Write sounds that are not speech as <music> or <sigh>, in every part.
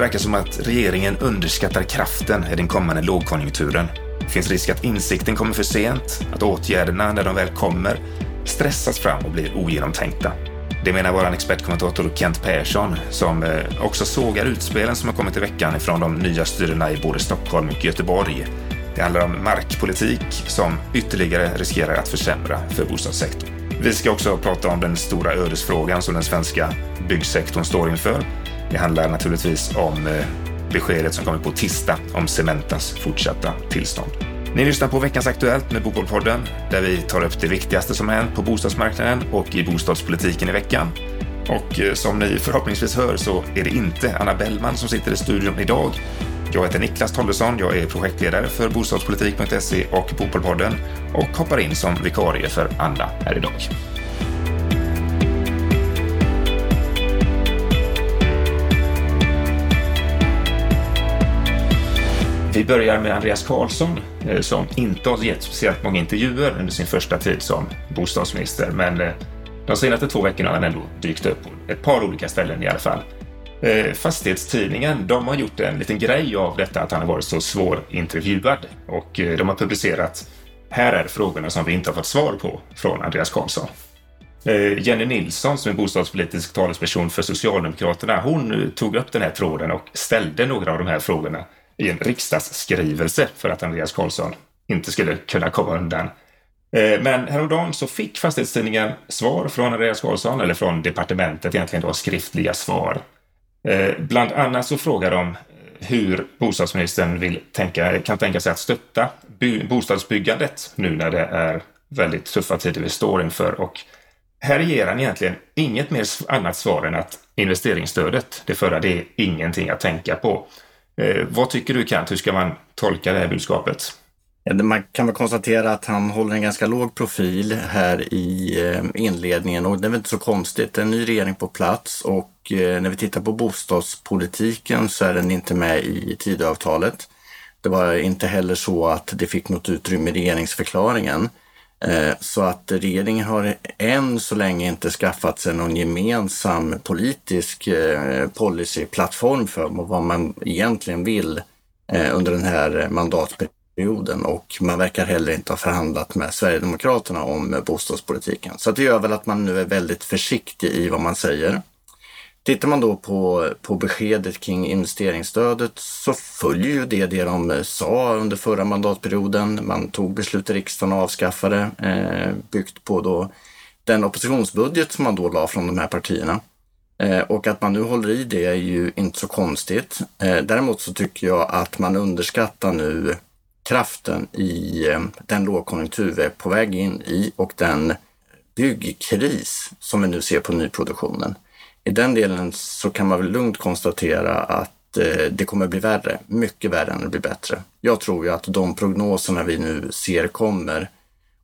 verkar som att regeringen underskattar kraften i den kommande lågkonjunkturen. Det finns risk att insikten kommer för sent, att åtgärderna, när de väl kommer, stressas fram och blir ogenomtänkta. Det menar vår expertkommentator Kent Persson som eh, också sågar utspelen som har kommit i veckan ifrån de nya styrena i både Stockholm och Göteborg. Det handlar om markpolitik som ytterligare riskerar att försämra för bostadssektorn. Vi ska också prata om den stora ödesfrågan som den svenska byggsektorn står inför. Det handlar naturligtvis om eh, beskedet som kommer på tisdag om Cementas fortsatta tillstånd. Ni lyssnar på veckans Aktuellt med Bopolpodden där vi tar upp det viktigaste som hänt på bostadsmarknaden och i bostadspolitiken i veckan. Och eh, som ni förhoppningsvis hör så är det inte Anna Bellman som sitter i studion idag. Jag heter Niklas Tollesson, jag är projektledare för bostadspolitik.se och Bopolpodden och hoppar in som vikarie för Anna här idag. Vi börjar med Andreas Karlsson eh, som inte har gett speciellt många intervjuer under sin första tid som bostadsminister, men eh, de senaste två veckorna har han ändå dykt upp på ett par olika ställen i alla fall. Eh, Fastighetstidningen, de har gjort en liten grej av detta att han har varit så svårintervjuad och de har publicerat här är frågorna som vi inte har fått svar på från Andreas Karlsson. Jenny Nilsson som är bostadspolitisk talesperson för Socialdemokraterna, hon tog upp den här tråden och ställde några av de här frågorna i en riksdagsskrivelse för att Andreas Karlsson inte skulle kunna komma undan. Eh, men häromdagen så fick Fastighetstidningen svar från Andreas Karlsson, eller från departementet egentligen då, skriftliga svar. Eh, bland annat så frågar de hur bostadsministern vill tänka, kan tänka sig att stötta bostadsbyggandet nu när det är väldigt tuffa tider vi står inför. Och här ger han egentligen inget mer annat svar än att investeringsstödet, det förra, det är ingenting att tänka på. Eh, vad tycker du Kent? Hur ska man tolka det här budskapet? Man kan väl konstatera att han håller en ganska låg profil här i eh, inledningen och det är väl inte så konstigt. Det är en ny regering på plats och eh, när vi tittar på bostadspolitiken så är den inte med i Tidöavtalet. Det var inte heller så att det fick något utrymme i regeringsförklaringen. Eh, så att regeringen har än så länge inte skaffat sig någon gemensam politisk eh, policyplattform för vad man egentligen vill eh, under den här mandatperioden och man verkar heller inte ha förhandlat med Sverigedemokraterna om bostadspolitiken. Så det gör väl att man nu är väldigt försiktig i vad man säger. Tittar man då på, på beskedet kring investeringsstödet så följer ju det det de eh, sa under förra mandatperioden. Man tog beslut i riksdagen och avskaffade, eh, byggt på då den oppositionsbudget som man då la från de här partierna. Eh, och att man nu håller i det är ju inte så konstigt. Eh, däremot så tycker jag att man underskattar nu kraften i eh, den lågkonjunktur vi är på väg in i och den byggkris som vi nu ser på nyproduktionen i den delen så kan man väl lugnt konstatera att eh, det kommer bli värre, mycket värre än det blir bättre. Jag tror ju att de prognoserna vi nu ser kommer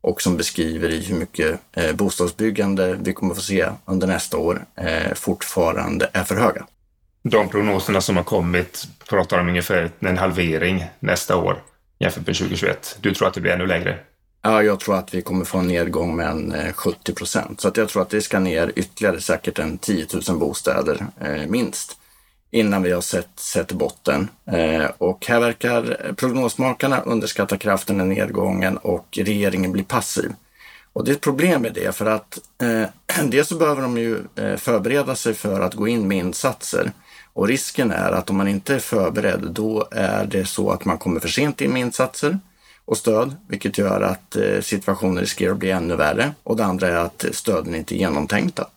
och som beskriver i hur mycket eh, bostadsbyggande vi kommer få se under nästa år eh, fortfarande är för höga. De prognoserna som har kommit pratar om ungefär en halvering nästa år jämfört med 2021. Du tror att det blir ännu lägre? Ja, jag tror att vi kommer få en nedgång med en 70 procent. Så att jag tror att det ska ner ytterligare säkert en 10 000 bostäder eh, minst innan vi har sett, sett botten. Eh, och här verkar prognosmakarna underskatta kraften i nedgången och regeringen blir passiv. Och det är ett problem med det för att eh, <clears throat> dels så behöver de ju eh, förbereda sig för att gå in med insatser. Och risken är att om man inte är förberedd, då är det så att man kommer för sent in med insatser och stöd, vilket gör att eh, situationen riskerar att bli ännu värre. Och det andra är att stöden inte är genomtänkta.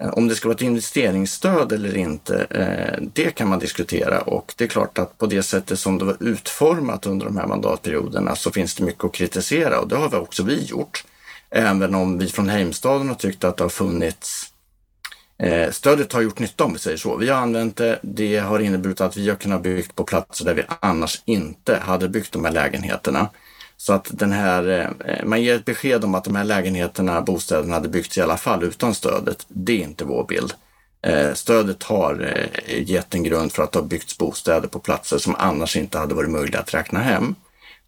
Eh, om det ska vara ett investeringsstöd eller inte, eh, det kan man diskutera och det är klart att på det sättet som det var utformat under de här mandatperioderna så finns det mycket att kritisera och det har vi också vi gjort. Även om vi från Heimstaden har tyckt att det har funnits Stödet har gjort nytta om vi säger så. Vi har använt det. Det har inneburit att vi har kunnat bygga på platser där vi annars inte hade byggt de här lägenheterna. Så att den här, eh, man ger ett besked om att de här lägenheterna, bostäderna hade byggts i alla fall utan stödet. Det är inte vår bild. Eh, stödet har eh, gett en grund för att det har byggts bostäder på platser som annars inte hade varit möjliga att räkna hem.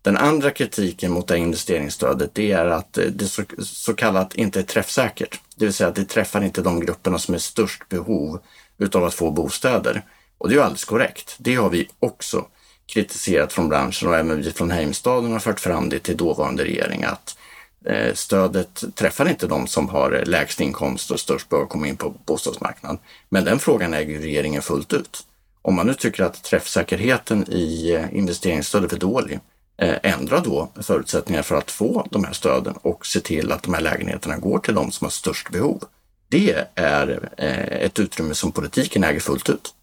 Den andra kritiken mot det investeringsstödet det är att det så, så kallat inte är träffsäkert. Det vill säga att det träffar inte de grupperna som är störst behov utav att få bostäder. Och det är ju alldeles korrekt. Det har vi också kritiserat från branschen och även vi från Heimstaden har fört fram det till dåvarande regering att eh, stödet träffar inte de som har lägst inkomst och störst behov att komma in på bostadsmarknaden. Men den frågan äger regeringen fullt ut. Om man nu tycker att träffsäkerheten i eh, investeringsstödet är för dålig, eh, ändra då förutsättningar för att få de här stöden och se till att de här lägenheterna går till de som har störst behov. Det är ett utrymme som politiken äger fullt ut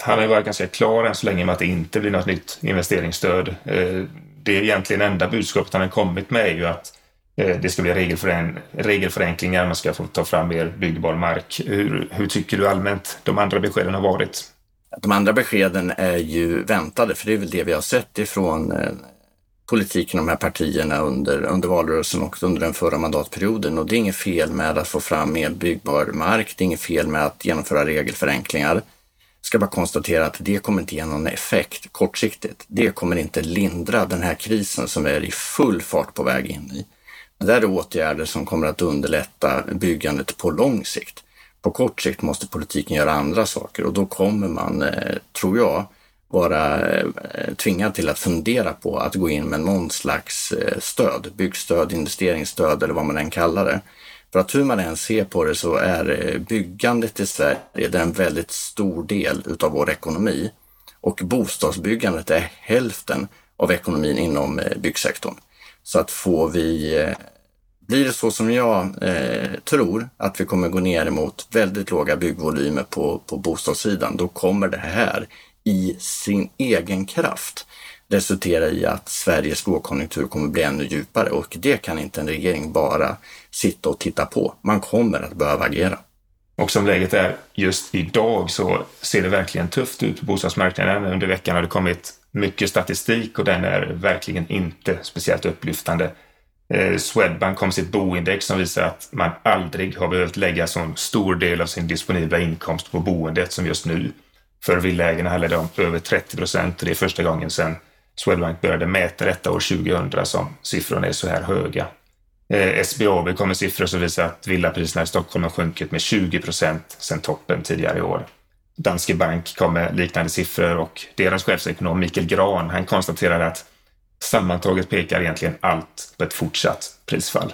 han har varit ganska klar än så länge med att det inte blir något nytt investeringsstöd. Eh, det är egentligen enda budskapet han har kommit med är ju att eh, det ska bli regelförenklingar, man ska få ta fram mer byggbar mark. Hur, hur tycker du allmänt de andra beskeden har varit? De andra beskeden är ju väntade, för det är väl det vi har sett ifrån eh, politiken, de här partierna under, under valrörelsen och under den förra mandatperioden. Och det är inget fel med att få fram mer byggbar mark. Det är inget fel med att genomföra regelförenklingar ska bara konstatera att det kommer inte ge någon effekt kortsiktigt. Det kommer inte lindra den här krisen som vi är i full fart på väg in i. Det där är åtgärder som kommer att underlätta byggandet på lång sikt. På kort sikt måste politiken göra andra saker och då kommer man, eh, tror jag, vara eh, tvingad till att fundera på att gå in med någon slags eh, stöd, byggstöd, investeringsstöd eller vad man än kallar det för att hur man än ser på det så är eh, byggandet i Sverige en väldigt stor del utav vår ekonomi och bostadsbyggandet är hälften av ekonomin inom eh, byggsektorn. Så att får vi, eh, blir det så som jag eh, tror att vi kommer gå ner emot väldigt låga byggvolymer på, på bostadssidan, då kommer det här i sin egen kraft resultera i att Sveriges lågkonjunktur kommer bli ännu djupare och det kan inte en regering bara sitta och titta på. Man kommer att behöva agera. Och som läget är just idag så ser det verkligen tufft ut på bostadsmarknaden. Under veckan har det kommit mycket statistik och den är verkligen inte speciellt upplyftande. Eh, Swedbank kom sitt boindex som visar att man aldrig har behövt lägga så stor del av sin disponibla inkomst på boendet som just nu. För villaägarna handlar det om över 30 procent och det är första gången sedan Swedbank började mäta detta år 2000 som siffrorna är så här höga. Eh, SBAB kom med siffror som visar att villapriserna i Stockholm har sjunkit med 20 procent sedan toppen tidigare i år. Danske Bank kom med liknande siffror och deras chefsekonom Mikael Gran han konstaterade att sammantaget pekar egentligen allt på ett fortsatt prisfall.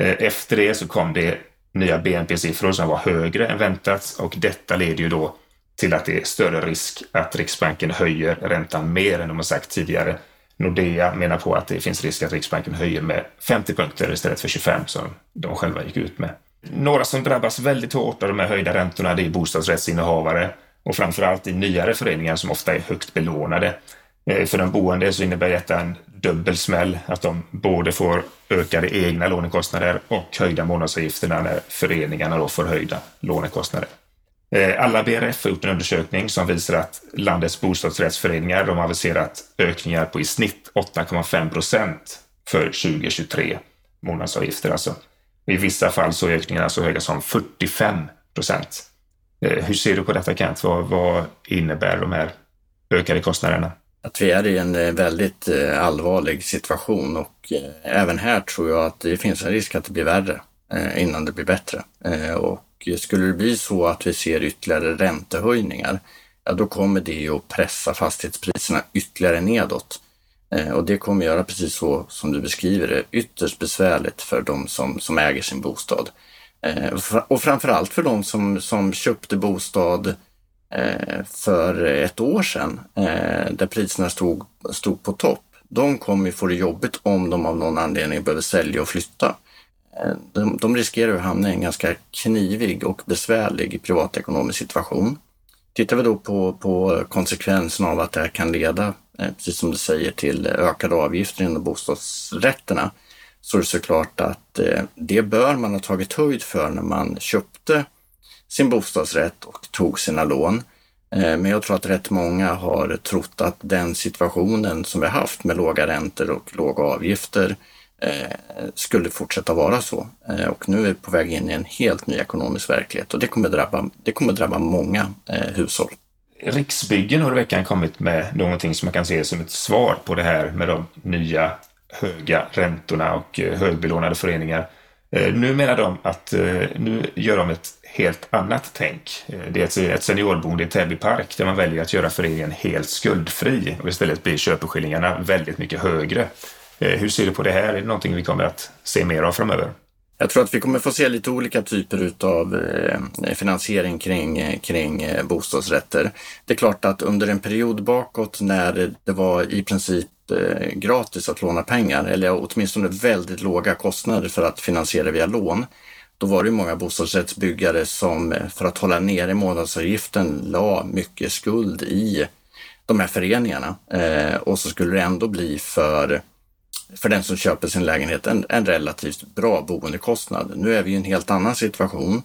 Eh, efter det så kom det nya BNP-siffror som var högre än väntat och detta leder ju då till att det är större risk att Riksbanken höjer räntan mer än de har sagt tidigare. Nordea menar på att det finns risk att Riksbanken höjer med 50 punkter istället för 25 som de själva gick ut med. Några som drabbas väldigt hårt av de här höjda räntorna det är bostadsrättsinnehavare och framförallt i nyare föreningar som ofta är högt belånade. Eh, för de boende så innebär detta en dubbel smäll, att de både får ökade egna lånekostnader och höjda månadsavgifterna när föreningarna då får höjda lånekostnader. Eh, alla BRF har gjort en undersökning som visar att landets bostadsrättsföreningar de har aviserat ökningar på i snitt 8,5 procent för 2023. Månadsavgifter alltså. I vissa fall så är ökningarna så höga som 45 procent. Eh, hur ser du på detta Kent? Vad, vad innebär de här ökade kostnaderna? Att vi är i en eh, väldigt allvarlig situation och även här tror jag att det finns en risk att det blir värre innan det blir bättre. Och skulle det bli så att vi ser ytterligare räntehöjningar, ja då kommer det ju att pressa fastighetspriserna ytterligare nedåt. Eh, och det kommer göra precis så som du beskriver det, ytterst besvärligt för de som, som äger sin bostad. Eh, och framförallt för de som, som köpte bostad eh, för ett år sedan, där priserna stod, stod på topp. De kommer ju få det jobbigt om de av någon anledning behöver sälja och flytta. Eh, de, de riskerar att hamna i en ganska knivig och besvärlig privatekonomisk situation. Tittar vi då på, på konsekvenserna av att det här kan leda, eh, precis som du säger, till ökade avgifter inom bostadsrätterna, så är det såklart att eh, det bör man ha tagit höjd för när man köpte sin bostadsrätt och tog sina lån. Men jag tror att rätt många har trott att den situationen som vi haft med låga räntor och låga avgifter Eh, skulle fortsätta vara så. Eh, och nu är vi på väg in i en helt ny ekonomisk verklighet och det kommer drabba, det kommer drabba många eh, hushåll. Riksbyggen har i veckan kommit med någonting som man kan se som ett svar på det här med de nya höga räntorna och eh, högbelånade föreningar. Eh, nu menar de att nu gör de ett helt annat tänk. Det är ett seniorboende i Täby park där man väljer att göra föreningen helt skuldfri och istället blir köpeskillingarna väldigt mycket högre. Eh, hur ser du på det här? Är det någonting vi kommer att se mer av framöver? Jag tror att vi kommer få se lite olika typer av eh, finansiering kring, kring eh, bostadsrätter. Det är klart att under en period bakåt när det var i princip gratis att låna pengar, eller åtminstone väldigt låga kostnader för att finansiera via lån, då var det många bostadsrättsbyggare som för att hålla nere månadsavgiften la mycket skuld i de här föreningarna. och så skulle det ändå bli för för den som köper sin lägenhet en, en relativt bra boendekostnad. Nu är vi i en helt annan situation.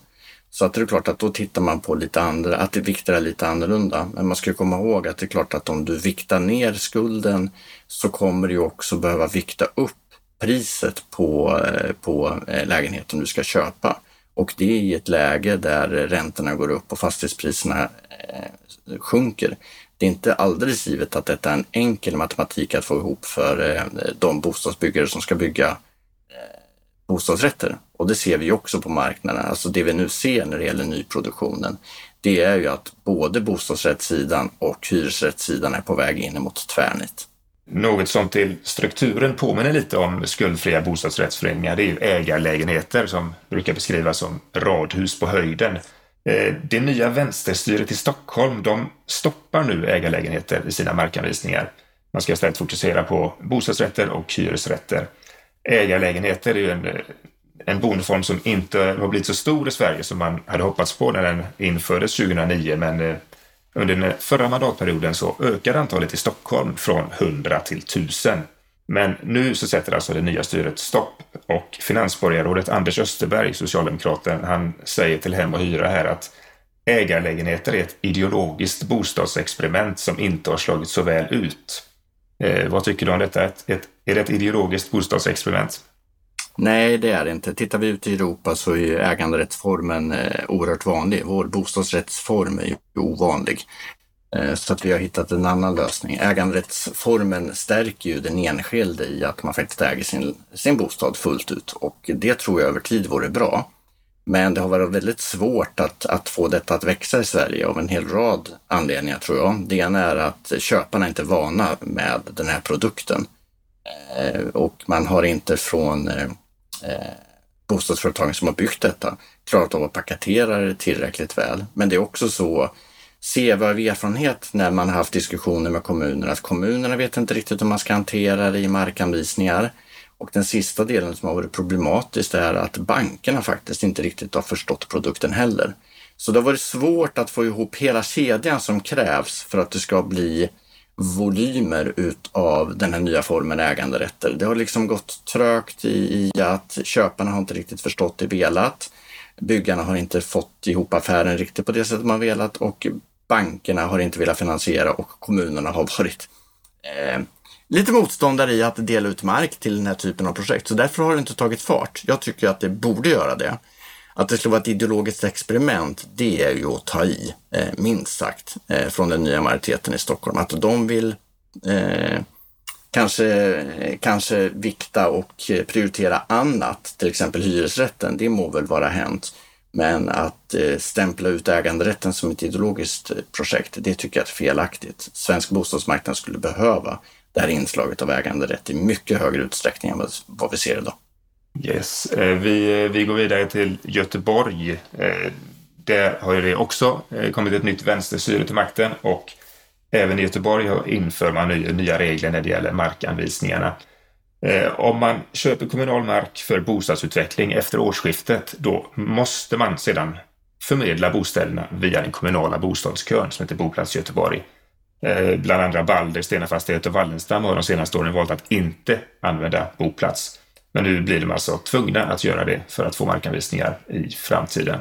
Så att det är klart att då tittar man på lite andra, att det viktar lite annorlunda. Men man ska komma ihåg att det är klart att om du viktar ner skulden så kommer du också behöva vikta upp priset på, eh, på eh, lägenheten du ska köpa. Och det är i ett läge där räntorna går upp och fastighetspriserna eh, sjunker det är inte alldeles givet att detta är en enkel matematik att få ihop för eh, de bostadsbyggare som ska bygga eh, bostadsrätter. Och det ser vi också på marknaden. Alltså det vi nu ser när det gäller nyproduktionen, det är ju att både bostadsrättssidan och hyresrättssidan är på väg in mot tvärnit. Något som till strukturen påminner lite om skuldfria bostadsrättsföreningar, det är ju ägarlägenheter som brukar beskrivas som radhus på höjden. Eh, det nya vänsterstyret i Stockholm, de stoppar nu ägarlägenheter i sina markanvisningar. Man ska istället fokusera på bostadsrätter och hyresrätter. Ägarlägenheter är ju en, en boendeform som inte har blivit så stor i Sverige som man hade hoppats på när den infördes 2009, men eh, under den förra mandatperioden så ökade antalet i Stockholm från 100 till 1000. Men nu så sätter alltså det nya styret stopp och finansborgarrådet Anders Österberg, socialdemokraten, han säger till Hem och Hyra här att ägarlägenheter är ett ideologiskt bostadsexperiment som inte har slagit så väl ut. Eh, vad tycker du om detta? Ett, ett, är det ett ideologiskt bostadsexperiment? Nej, det är det inte. Tittar vi ut i Europa så är äganderättsformen eh, oerhört vanlig. Vår bostadsrättsform är ju ovanlig. Eh, så att vi har hittat en annan lösning. Äganderättsformen stärker ju den enskilde i att man faktiskt äger sin, sin bostad fullt ut och det tror jag över tid vore bra. Men det har varit väldigt svårt att, att få detta att växa i Sverige av en hel rad anledningar tror jag. Det ena är att köparna inte är vana med den här produkten eh, och man har inte från eh, eh, bostadsföretagen som har byggt detta klarat av att paketera det tillräckligt väl. Men det är också så se vad erfarenhet när man har haft diskussioner med kommunerna, att kommunerna vet inte riktigt hur man ska hantera det i markanvisningar. Och den sista delen som har varit problematiskt är att bankerna faktiskt inte riktigt har förstått produkten heller. Så det har varit svårt att få ihop hela kedjan som krävs för att det ska bli volymer utav den här nya formen äganderätter. Det har liksom gått trögt i, i att köparna har inte riktigt förstått det velat. Byggarna har inte fått ihop affären riktigt på det sättet man velat och bankerna har inte velat finansiera och kommunerna har varit eh, lite motståndare i att dela ut mark till den här typen av projekt. Så därför har det inte tagit fart. Jag tycker att det borde göra det. Att det skulle vara ett ideologiskt experiment, det är ju att ta i, eh, minst sagt, eh, från den nya majoriteten i Stockholm. Att de vill eh, kanske, kanske vikta och prioritera annat, till exempel hyresrätten, det må väl vara hänt. Men att eh, stämpla ut äganderätten som ett ideologiskt eh, projekt, det tycker jag är felaktigt. Svensk bostadsmarknad skulle behöva det här inslaget av äganderätt i mycket högre utsträckning än vad vi ser idag. Yes. Eh, vi, vi går vidare till Göteborg. Där har ju det också kommit ett nytt vänsterstyre till makten och även i Göteborg inför man nya regler när det gäller markanvisningarna. Eh, om man köper kommunal mark för bostadsutveckling efter årsskiftet, då måste man sedan förmedla bostäderna via den kommunala bostadskön som heter Boplats Göteborg. Eh, bland andra Balder, Stena Fastighet och Wallenstam har de senaste åren valt att inte använda Boplats. Men nu blir de alltså tvungna att göra det för att få markanvisningar i framtiden.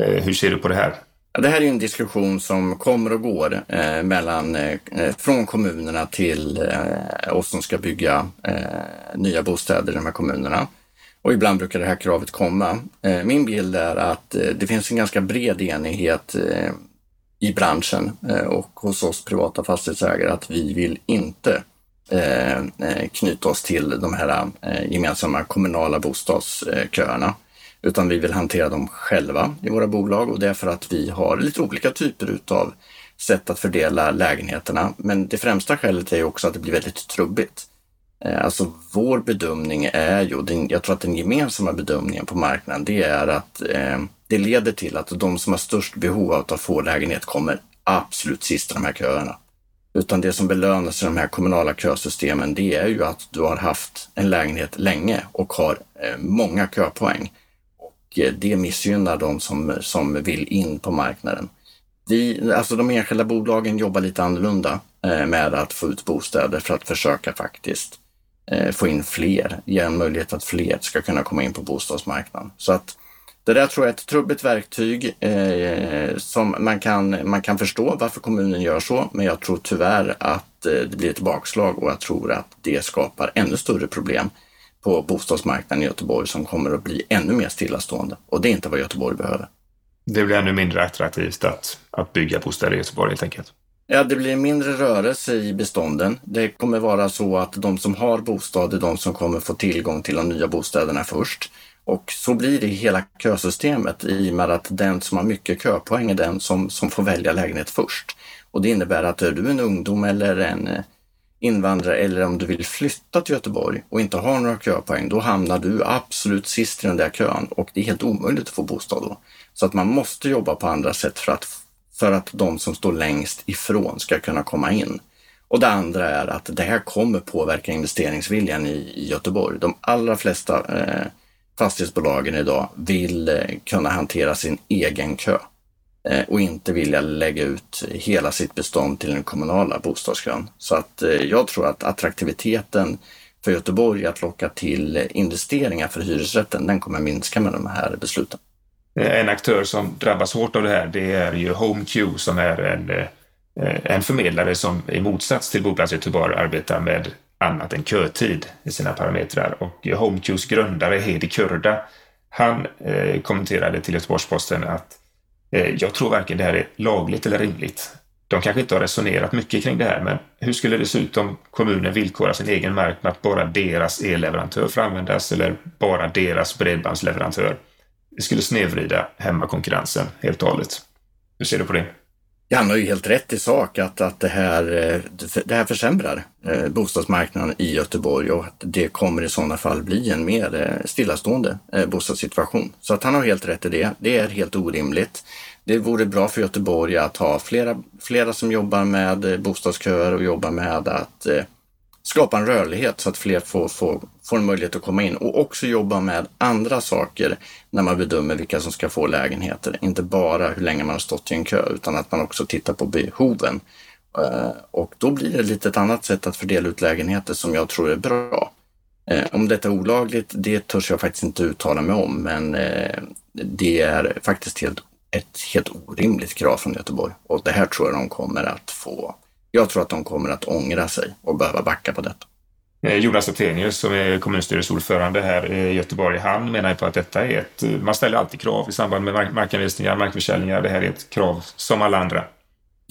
Eh, hur ser du på det här? Det här är en diskussion som kommer och går eh, mellan, eh, eh, från kommunerna till eh, oss som ska bygga eh, nya bostäder i de här kommunerna. Och ibland brukar det här kravet komma. Eh, min bild är att eh, det finns en ganska bred enighet eh, i branschen eh, och hos oss privata fastighetsägare att vi vill inte eh, knyta oss till de här eh, gemensamma kommunala bostadsköerna utan vi vill hantera dem själva i våra bolag och det är för att vi har lite olika typer utav sätt att fördela lägenheterna. Men det främsta skälet är också att det blir väldigt trubbigt. Eh, alltså vår bedömning är ju, jag tror att den gemensamma bedömningen på marknaden, det är att eh, det leder till att de som har störst behov av att få lägenhet kommer absolut sist i de här köerna. Utan det som belönas i de här kommunala kösystemen, det är ju att du har haft en lägenhet länge och har eh, många köpoäng. Och eh, det missgynnar de som, som vill in på marknaden. Vi, alltså de enskilda bolagen jobbar lite annorlunda eh, med att få ut bostäder för att försöka faktiskt eh, få in fler, ge en möjlighet att fler ska kunna komma in på bostadsmarknaden. Så att det där tror jag är ett trubbigt verktyg eh, som man kan, man kan förstå varför kommunen gör så, men jag tror tyvärr att det blir ett bakslag och jag tror att det skapar ännu större problem på bostadsmarknaden i Göteborg som kommer att bli ännu mer stillastående. Och det är inte vad Göteborg behöver. Det blir ännu mindre attraktivt att, att bygga bostäder i Göteborg helt enkelt. Ja, det blir mindre rörelse i bestånden. Det kommer vara så att de som har bostad är de som kommer få tillgång till de nya bostäderna först. Och så blir det i hela kösystemet i och med att den som har mycket köpoäng är den som, som får välja lägenhet först. Och det innebär att är du en ungdom eller en invandrare eller om du vill flytta till Göteborg och inte har några köpoäng, då hamnar du absolut sist i den där kön och det är helt omöjligt att få bostad då. Så att man måste jobba på andra sätt för att, för att de som står längst ifrån ska kunna komma in. Och det andra är att det här kommer påverka investeringsviljan i, i Göteborg. De allra flesta eh, fastighetsbolagen idag vill eh, kunna hantera sin egen kö eh, Eh, och inte vilja lägga ut hela sitt bestånd till den kommunala bostadskön. Så att eh, jag tror att attraktiviteten för Göteborg att locka till investeringar för hyresrätten, den kommer minska med de här besluten. Eh, en aktör som drabbas hårt av det här, det är ju HomeQ som är en, en förmedlare som i motsats till Boplats Göteborg arbetar med annat än kötid i sina parametrar. Och HomeQs grundare Hedi Kurda, han eh, kommenterade till Göteborgs-Posten att Eh, jag tror varken det här är lagligt eller rimligt. De kanske inte har resonerat mycket kring det här, men hur skulle det se ut om kommunen villkorar sin egen mark med att bara deras elleverantör får användas eller bara deras bredbandsleverantör? Det skulle snedvrida hemmakonkurrensen helt och hållet. Hur ser du på det? Ja, han har ju helt rätt i sak att, att det, här, eh, det här försämrar eh, bostadsmarknaden i Göteborg och att det kommer i sådana fall bli en mer eh, stillastående bostadssituation. Så att han har helt rätt i det. Det är helt orimligt. Det vore bra för Göteborg att ha flera, flera som jobbar med bostadsköer och jobbar med att skapa en rörlighet så att fler får, får, får en möjlighet att komma in och också jobba med andra saker när man bedömer vilka som ska få lägenheter. Inte bara hur länge man har stått i en kö utan att man också tittar på behoven. Eh, och då blir det lite ett annat sätt att fördela ut lägenheter som jag tror är bra. Eh, om detta är olagligt, det törs jag faktiskt inte uttala mig om, men eh, det är faktiskt helt, ett helt orimligt krav från Göteborg och det här tror jag de kommer att få jag tror att de kommer att ångra sig och behöva backa på detta. Eh, Jonas Attenius som är kommunstyrelseordförande här i Göteborg, han menar på att detta är ett, man ställer alltid krav i samband med markanvisningar, markförsäljningar. Det här är ett krav som alla andra.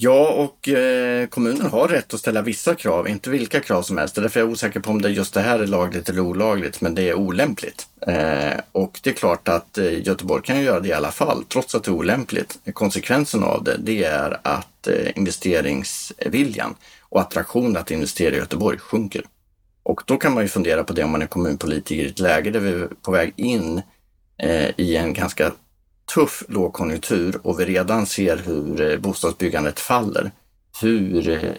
Ja, och eh, kommunen har rätt att ställa vissa krav, inte vilka krav som helst. Därför är jag osäker på om det just det här är lagligt eller olagligt, men det är olämpligt. Eh, och det är klart att eh, Göteborg kan göra det i alla fall, trots att det är olämpligt. Konsekvensen av det, det är att eh, investeringsviljan och attraktionen att investera i Göteborg sjunker. Och då kan man ju fundera på det om man är kommunpolitiker i ett läge där vi är på väg in eh, i en ganska tuff lågkonjunktur och vi redan ser hur eh, bostadsbyggandet faller. Hur eh,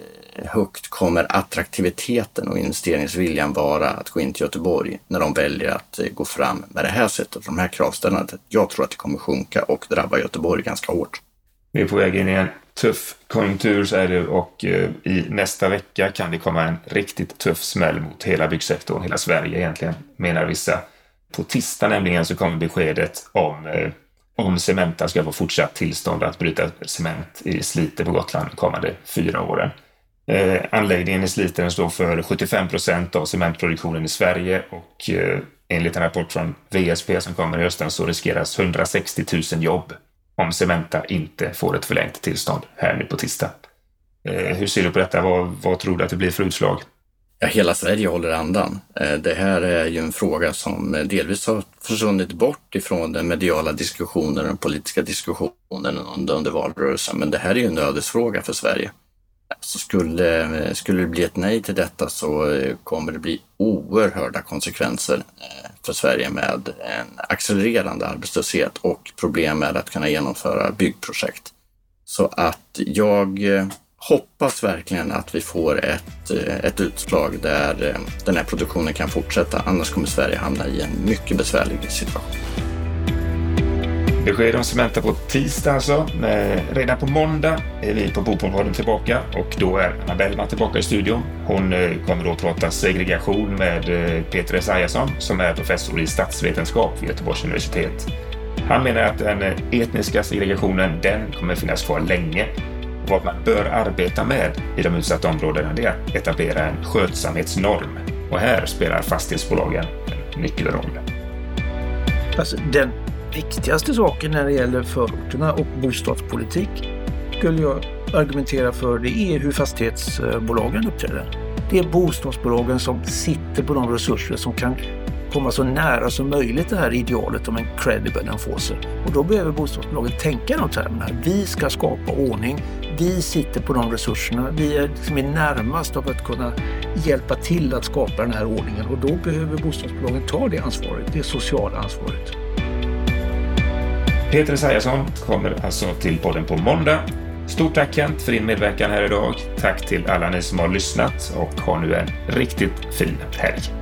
högt kommer attraktiviteten och investeringsviljan vara att gå in till Göteborg när de väljer att eh, gå fram med det här sättet, de här kravställandet? Jag tror att det kommer sjunka och drabba Göteborg ganska hårt. Vi är på väg in i en tuff konjunktur så är det och i nästa vecka kan det komma en riktigt tuff smäll mot hela byggsektorn, hela Sverige egentligen, menar vissa. På tisdag nämligen så kommer beskedet om om Cementa ska få fortsatt tillstånd att bryta cement i Slite på Gotland de kommande fyra åren. Eh, anläggningen i Slite står för 75 procent av cementproduktionen i Sverige och eh, enligt en rapport från VSP som kommer i hösten så riskeras 160 000 jobb om Cementa inte får ett förlängt tillstånd här nu på tisdag. Eh, hur ser du på detta? Vad, vad tror du att det blir för utslag? Ja, hela Sverige håller andan. Eh, det här är ju en fråga som delvis har försvunnit bort ifrån den mediala diskussionen, den politiska diskussionen under, under valrörelsen. Men det här är ju en ödesfråga för Sverige. Så skulle, eh, skulle det bli ett nej till detta så eh, kommer det bli oerhörda konsekvenser för Sverige med en accelererande arbetslöshet och problem med att kunna genomföra byggprojekt. Så att jag hoppas verkligen att vi får ett, eh, ett utslag där eh, den här produktionen kan fortsätta. Annars kommer Sverige hamna i en mycket besvärlig situation. Besked om Cementa på tisdag alltså. Eh, redan på måndag är vi på Bopolradion tillbaka och då är Anna Bellman tillbaka i studion. Hon kommer då att prata segregation med Peter Esaiasson som är professor i statsvetenskap vid Göteborgs universitet. Han menar att den etniska segregationen, den kommer finnas kvar länge vad man bör arbeta med i de utsatta områdena det är att etablera en skötsamhetsnorm. Och här spelar fastighetsbolagen en nyckelroll. Alltså, den viktigaste saken när det gäller förorterna och bostadspolitik skulle jag argumentera för det är hur fastighetsbolagen uppträder. Det är bostadsbolagen som sitter på de resurser som kan komma så nära som möjligt det här idealet om en credible enforcer. Och då behöver bostadsbolagen tänka de termerna. Vi ska skapa ordning. Vi sitter på de resurserna. Vi är, liksom är närmast av att kunna hjälpa till att skapa den här ordningen och då behöver bostadsbolagen ta det ansvaret, det sociala ansvaret. Peter Esaiasson kommer alltså till podden på måndag. Stort tack Kent för din medverkan här idag. Tack till alla ni som har lyssnat och ha nu en riktigt fin helg.